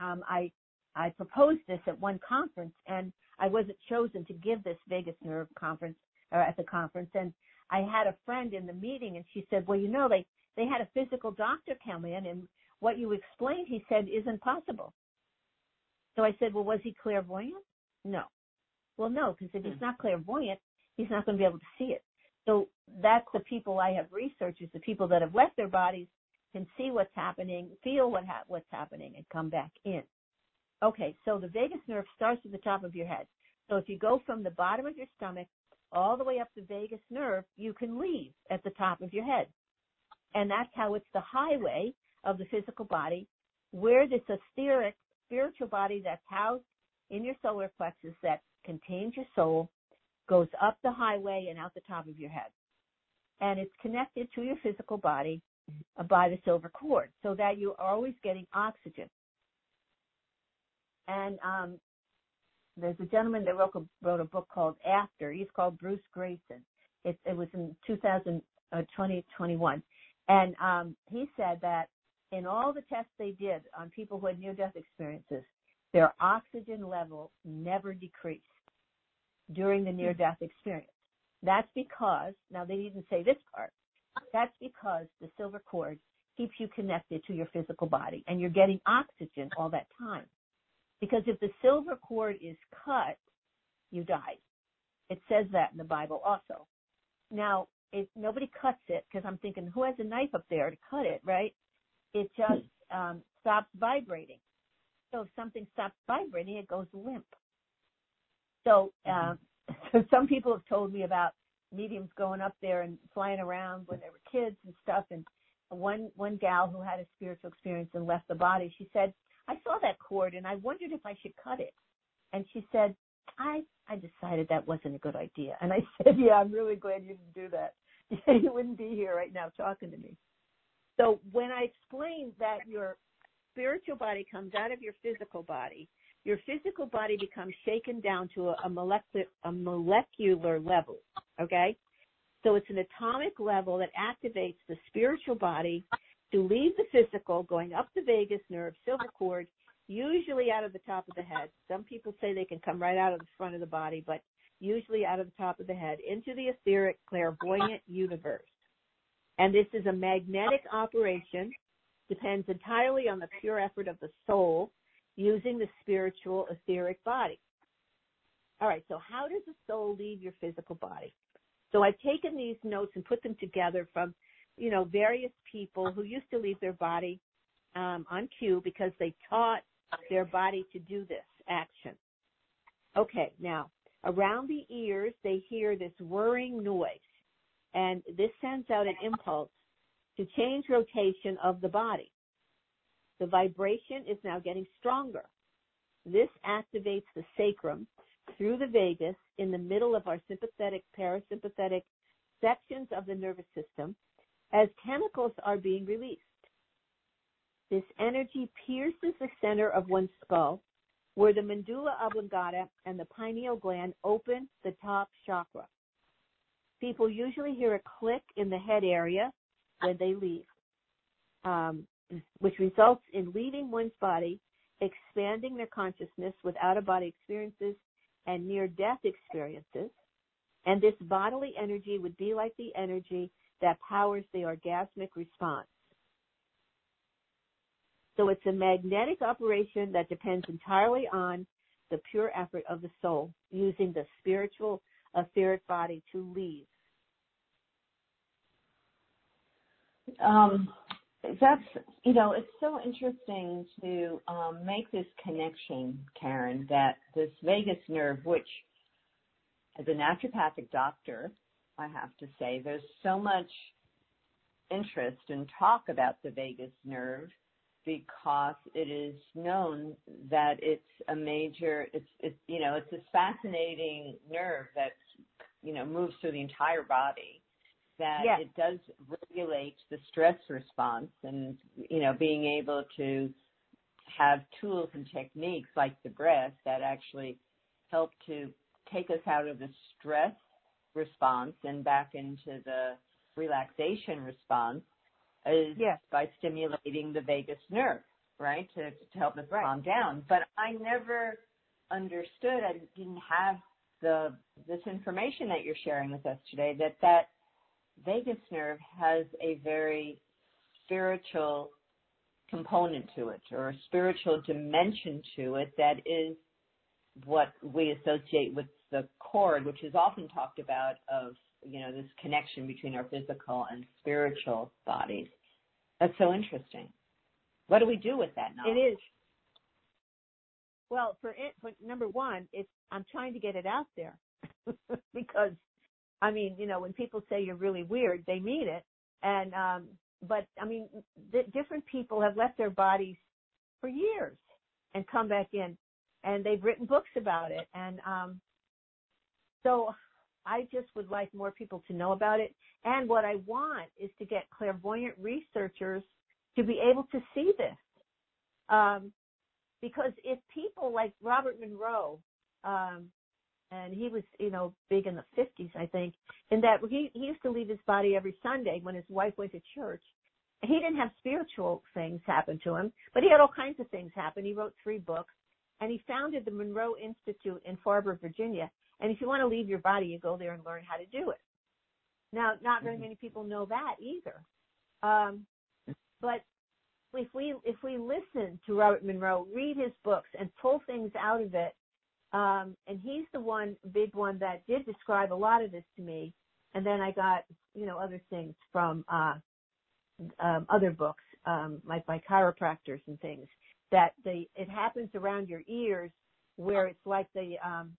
B: um, I I proposed this at one conference, and I wasn't chosen to give this vagus nerve conference or at the conference. And I had a friend in the meeting, and she said, "Well, you know, they they had a physical doctor come in, and what you explained, he said, isn't possible." So I said, "Well, was he clairvoyant?" No. Well, no, because if he's hmm. not clairvoyant, he's not going to be able to see it. So that's the people I have researched is the people that have left their bodies can see what's happening, feel what ha- what's happening, and come back in. Okay, so the vagus nerve starts at the top of your head. So if you go from the bottom of your stomach all the way up the vagus nerve, you can leave at the top of your head. And that's how it's the highway of the physical body, where this etheric spiritual body that's housed in your solar plexus that contains your soul goes up the highway and out the top of your head. And it's connected to your physical body by the silver cord so that you are always getting oxygen. And um, there's a gentleman that wrote a, wrote a book called After. He's called Bruce Greyson. It, it was in 2000, uh, 2021. And um, he said that in all the tests they did on people who had near death experiences, their oxygen level never decreased during the near death experience. That's because, now they didn't say this part, that's because the silver cord keeps you connected to your physical body and you're getting oxygen all that time. Because if the silver cord is cut, you die. It says that in the Bible also. Now, if nobody cuts it, because I'm thinking, who has a knife up there to cut it, right? It just um, stops vibrating. So if something stops vibrating, it goes limp. So, uh, so some people have told me about mediums going up there and flying around when they were kids and stuff. And one one gal who had a spiritual experience and left the body, she said, I saw that cord and I wondered if I should cut it. And she said, I I decided that wasn't a good idea. And I said, Yeah, I'm really glad you didn't do that. you wouldn't be here right now talking to me. So when I explained that your spiritual body comes out of your physical body, your physical body becomes shaken down to a, a, molecular, a molecular level. Okay? So it's an atomic level that activates the spiritual body to leave the physical, going up the vagus nerve, silver cord, usually out of the top of the head. Some people say they can come right out of the front of the body, but usually out of the top of the head, into the etheric, clairvoyant universe. And this is a magnetic operation, depends entirely on the pure effort of the soul using the spiritual etheric body. All right, so how does the soul leave your physical body? So I've taken these notes and put them together from, you know, various people who used to leave their body um, on cue because they taught their body to do this action. Okay, now around the ears they hear this whirring noise, and this sends out an impulse to change rotation of the body. The vibration is now getting stronger. This activates the sacrum through the vagus in the middle of our sympathetic, parasympathetic sections of the nervous system as chemicals are being released. This energy pierces the center of one's skull where the medulla oblongata and the pineal gland open the top chakra. People usually hear a click in the head area when they leave. Um, which results in leaving one's body, expanding their consciousness with out of body experiences and near death experiences. And this bodily energy would be like the energy that powers the orgasmic response. So it's a magnetic operation that depends entirely on the pure effort of the soul using the spiritual etheric body to leave.
A: Um, that's you know it's so interesting to um, make this connection, Karen, that this vagus nerve, which as a naturopathic doctor, I have to say, there's so much interest and talk about the vagus nerve because it is known that it's a major, it's, it's, you know, it's this fascinating nerve that, you know, moves through the entire body that
B: Yes.
A: it does regulate the stress response and, you know, being able to have tools and techniques like the breath that actually help to take us out of the stress response and back into the relaxation response is
B: Yes.
A: by stimulating the vagus nerve, right? To, to help us
B: Right.
A: calm down. But I never understood, I didn't have the, this information that you're sharing with us today, that that vagus nerve has a very spiritual component to it or a spiritual dimension to it that is what we associate with the cord, which is often talked about of, you know, this connection between our physical and spiritual bodies. That's so interesting. What do we do with that knowledge?
B: It is. Well, for it, for number one, it's I'm trying to get it out there because, I mean, you know, when people say you're really weird, they mean it. And um, but I mean, th- different people have left their bodies for years and come back in, and they've written books about it. And um, so, I just would like more people to know about it. And what I want is to get clairvoyant researchers to be able to see this. Um, because if people like Robert Monroe, um, and he was, you know, big in the 50s, I think, in that he, he used to leave his body every Sunday when his wife went to church. He didn't have spiritual things happen to him, but he had all kinds of things happen. He wrote three books, and he founded the Monroe Institute in Faber, Virginia. And if you want to leave your body, you go there and learn how to do it. Now, not very many people know that either. Um, but if we if we listen to Robert Monroe, read his books, and pull things out of it, um, and he's the one big one that did describe a lot of this to me. And then I got you know other things from uh, um, other books, um, like by chiropractors and things. That the it happens around your ears, where it's like the um,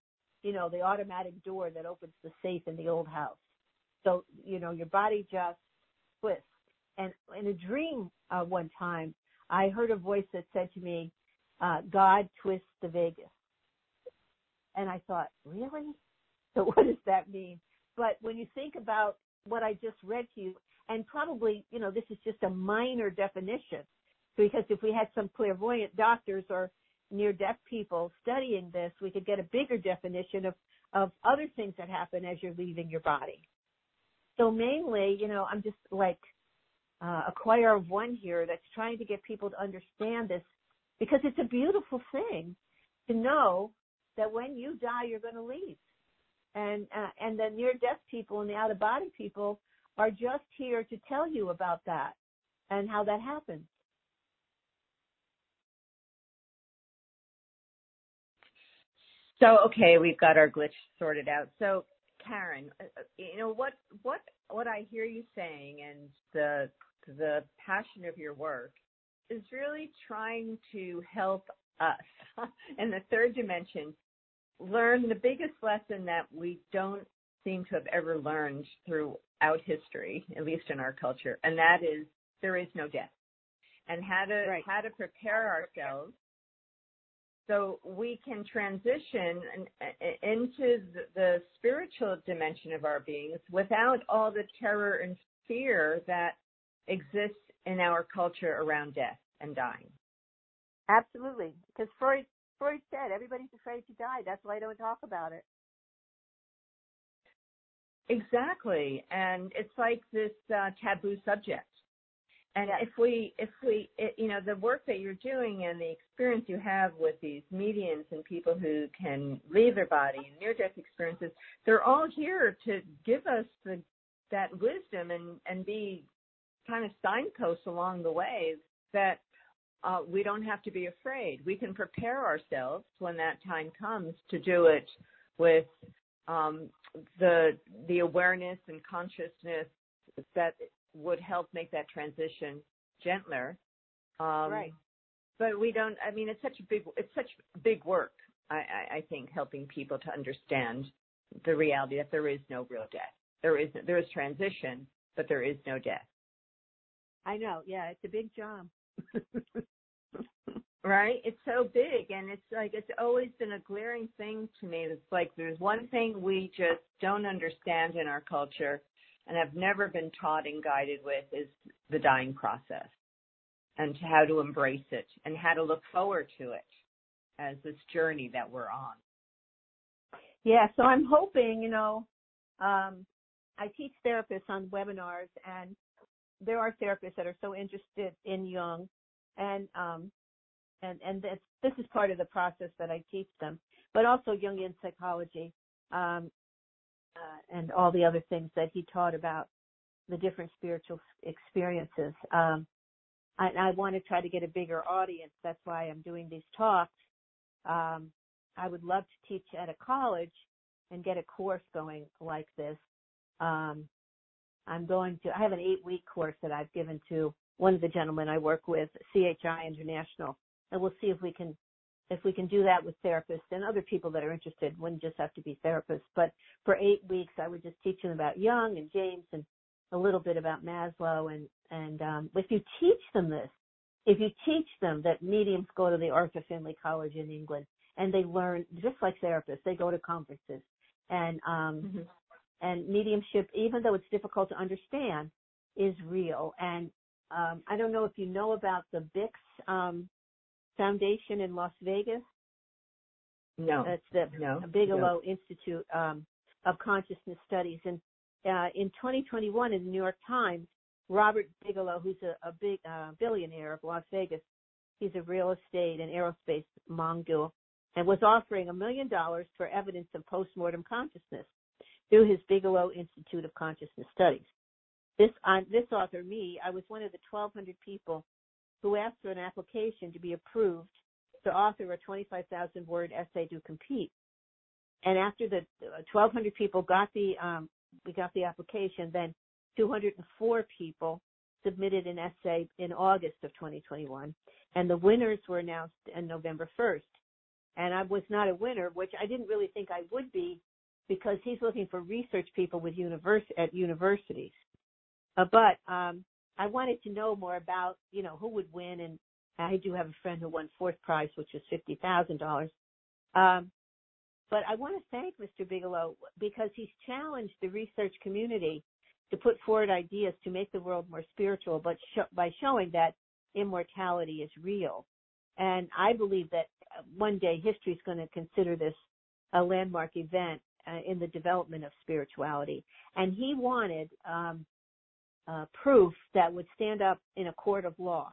B: you know the automatic door that opens the safe in the old house. So you know your body just twists. And in a dream uh, one time, I heard a voice that said to me, uh, "God twists the vagus." And I thought, really? So what does that mean? But when you think about what I just read to you, and probably, you know, this is just a minor definition, because if we had some clairvoyant doctors or near deaf people studying this, we could get a bigger definition of, of other things that happen as you're leaving your body. So mainly, you know, I'm just like uh, a choir of one here that's trying to get people to understand this because it's a beautiful thing to know that when you die, you're going to leave. And, uh, and the near death people and the out of body people are just here to tell you about that and how that happens.
A: So okay, we've got our glitch sorted out. So Karen, uh, uh, you know what what what I hear you saying and the the passion of your work is really trying to help us in the third dimension learn the biggest lesson that we don't seem to have ever learned throughout history, at least in our culture, and that is there is no death. And how to
B: Right.
A: how to prepare ourselves so we can transition uh, into the spiritual dimension of our beings without all the terror and fear that exists in our culture around death and dying.
B: Absolutely. Because Freud, Freud said everybody's afraid to die. That's why I don't talk about it.
A: Exactly. And it's like this uh, taboo subject. And
B: Yes.
A: if we, if we, it, you know, the work that you're doing and the experience you have with these mediums and people who can leave their body and near-death experiences, they're all here to give us the, that wisdom and, and be kind of signposts along the way that uh, we don't have to be afraid. We can prepare ourselves when that time comes to do it with um, the the awareness and consciousness that would help make that transition gentler. Um,
B: Right.
A: But we don't. I mean, it's such a big. It's such big work. I, I, I think helping people to understand the reality that there is no real death. There is there is transition, but there is no death.
B: I know. Yeah, it's a big job.
A: right? It's so big and it's like it's always been a glaring thing to me. It's like there's one thing we just don't understand in our culture and have never been taught and guided with is the dying process and how to embrace it and how to look forward to it as this journey that we're on.
B: Yeah, so I'm hoping, you know, um, I teach therapists on webinars and there are therapists that are so interested in Jung and um, and and this this is part of the process that I teach them, but also Jungian psychology um, uh, and all the other things that he taught about the different spiritual experiences. Um, I, I want to try to get a bigger audience. That's why I'm doing these talks. Um, I would love to teach at a college and get a course going like this. Um, I'm going to. I have an eight-week course that I've given to one of the gentlemen I work with, CHI International, and we'll see if we can if we can do that with therapists and other people that are interested. Wouldn't just have to be therapists, but for eight weeks I would just teach them about Jung and James and a little bit about Maslow and and um, if you teach them this, if you teach them that mediums go to the Arthur Findlay College in England and they learn just like therapists, they go to conferences and um, mm-hmm. And mediumship, even though it's difficult to understand, is real. And um, I don't know if you know about the Bix um, Foundation in Las Vegas.
A: No,
B: that's the
A: no,
B: Bigelow
A: no.
B: Institute um, of Consciousness Studies. And uh, in 2021, in the New York Times, Robert Bigelow, who's a, a big uh, billionaire of Las Vegas, he's a real estate and aerospace mongoose, and was offering a million dollars for evidence of postmortem consciousness through his Bigelow Institute of Consciousness Studies. This, uh, this author, me, I was one of the 1,200 people who asked for an application to be approved to author a 25,000 word essay to compete. And after the 1,200 people got the, um, we got the application, then 204 people submitted an essay in August of 2021, and the winners were announced on November 1st. And I was not a winner, which I didn't really think I would be, because he's looking for research people with univers- at universities. Uh, but um, I wanted to know more about, you know, who would win, and I do have a friend who won fourth prize, which was fifty thousand um, dollars. But I want to thank Mr. Bigelow because he's challenged the research community to put forward ideas to make the world more spiritual, but sh- by showing that immortality is real. And I believe that one day history is going to consider this a landmark event uh, in the development of spirituality. And he wanted um, uh, proof that would stand up in a court of law.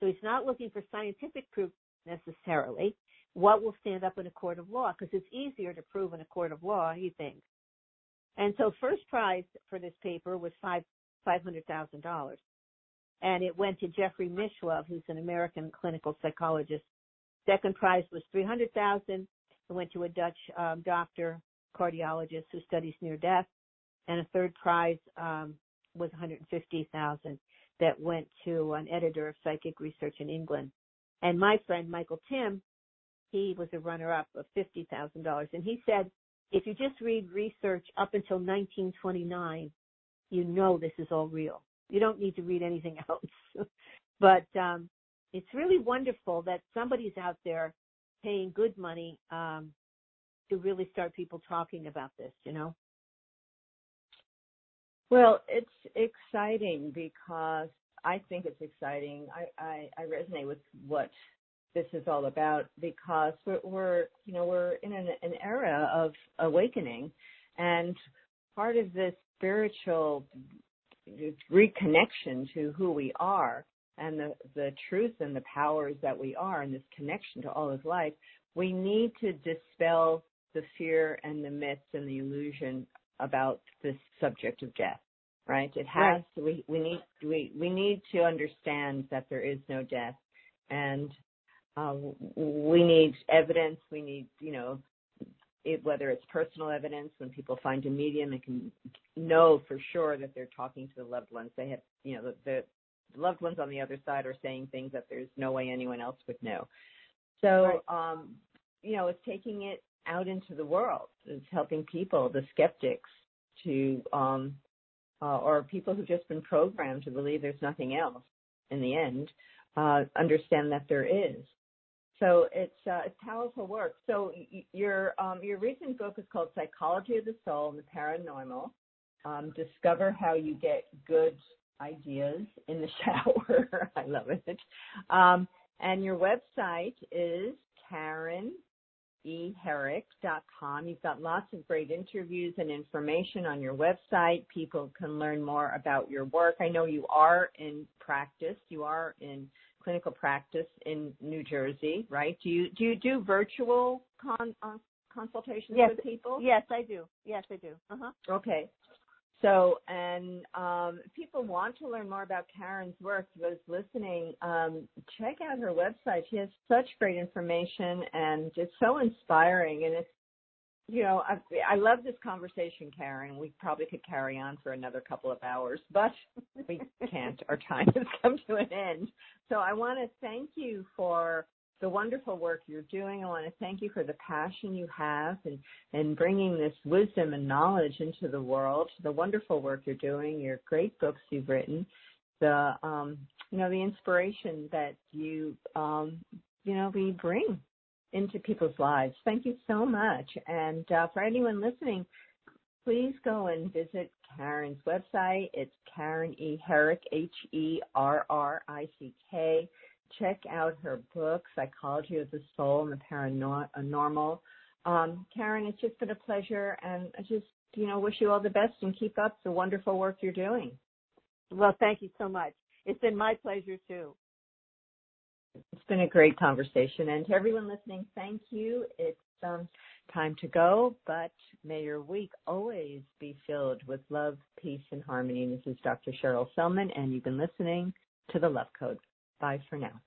B: So he's not looking for scientific proof necessarily. What will stand up in a court of law? Because it's easier to prove in a court of law, he thinks. And so first prize for this paper was five five hundred thousand dollars. And it went to Jeffrey Mishlove, who's an American clinical psychologist. Second prize was three hundred thousand. It went to a Dutch um, doctor, cardiologist who studies near death. And a third prize um, was 150,000 that went to an editor of psychic research in England. And my friend Michael Tymn, he was a runner up of $50,000 and he said if you just read research up until 1929, you know this is all real. You don't need to read anything else. but um, it's really wonderful that somebody's out there paying good money um, to really start people talking about this, you know?
A: Well, it's exciting because I think it's exciting. I, I, I resonate with what this is all about because we're, we're you know we're in an, an era of awakening, and part of this spiritual reconnection to who we are and the the truth and the powers that we are and this connection to all of life, we need to dispel the fear and the myths and the illusion about this subject of death right it has right. we, we need we we need to understand that there is no death and uh, we need evidence we need you know it, whether it's personal evidence when people find a medium they can know for sure that they're talking to the loved ones they have you know the, the loved ones on the other side are saying things that there's no way anyone else would know so right. um you know it's taking it out into the world. It's helping people, the skeptics, to um, uh, or people who've just been programmed to believe there's nothing else, in the end, uh, understand that there is. So it's uh, it's powerful work. So your um, your recent book is called Psychology of the Soul and the Paranormal. Um, discover how you get good ideas in the shower. I love it. Um, and your website is Karen eherrick.com. You've got lots of great interviews and information on your website. People can learn more about your work. I know you are in practice. You are in clinical practice in New Jersey, right? Do you do you do virtual con, uh, consultations
B: yes.
A: with people?
B: Yes, I do. Yes, I do. Uh-huh.
A: Okay. So, and um, if people want to learn more about Karen's work, those listening, um, check out her website. She has such great information and it's so inspiring. And it's, you know, I, I love this conversation, Karen. We probably could carry on for another couple of hours, but we can't. Our time has come to an end. So I want to thank you for the wonderful work you're doing. I want to thank you for the passion you have and, and bringing this wisdom and knowledge into the world, the wonderful work you're doing, your great books you've written, the, um, you know, the inspiration that you, um, you know, we bring into people's lives. Thank you so much. And uh, for anyone listening, please go and visit Karen's website. It's Karen E. Herrick, H-E-R-R-I-C-K check out her book, Psychology of the Soul and the Paranormal. Um, Karen, it's just been a pleasure, and I just, you know, wish you all the best and keep up the wonderful work you're doing.
B: Well, thank you so much. It's been my pleasure too.
A: It's been a great conversation, and to everyone listening, thank you. It's um, time to go, but may your week always be filled with love, peace, and harmony. This is Dr. Cheryl Selman, and you've been listening to the Love Code. Bye for now.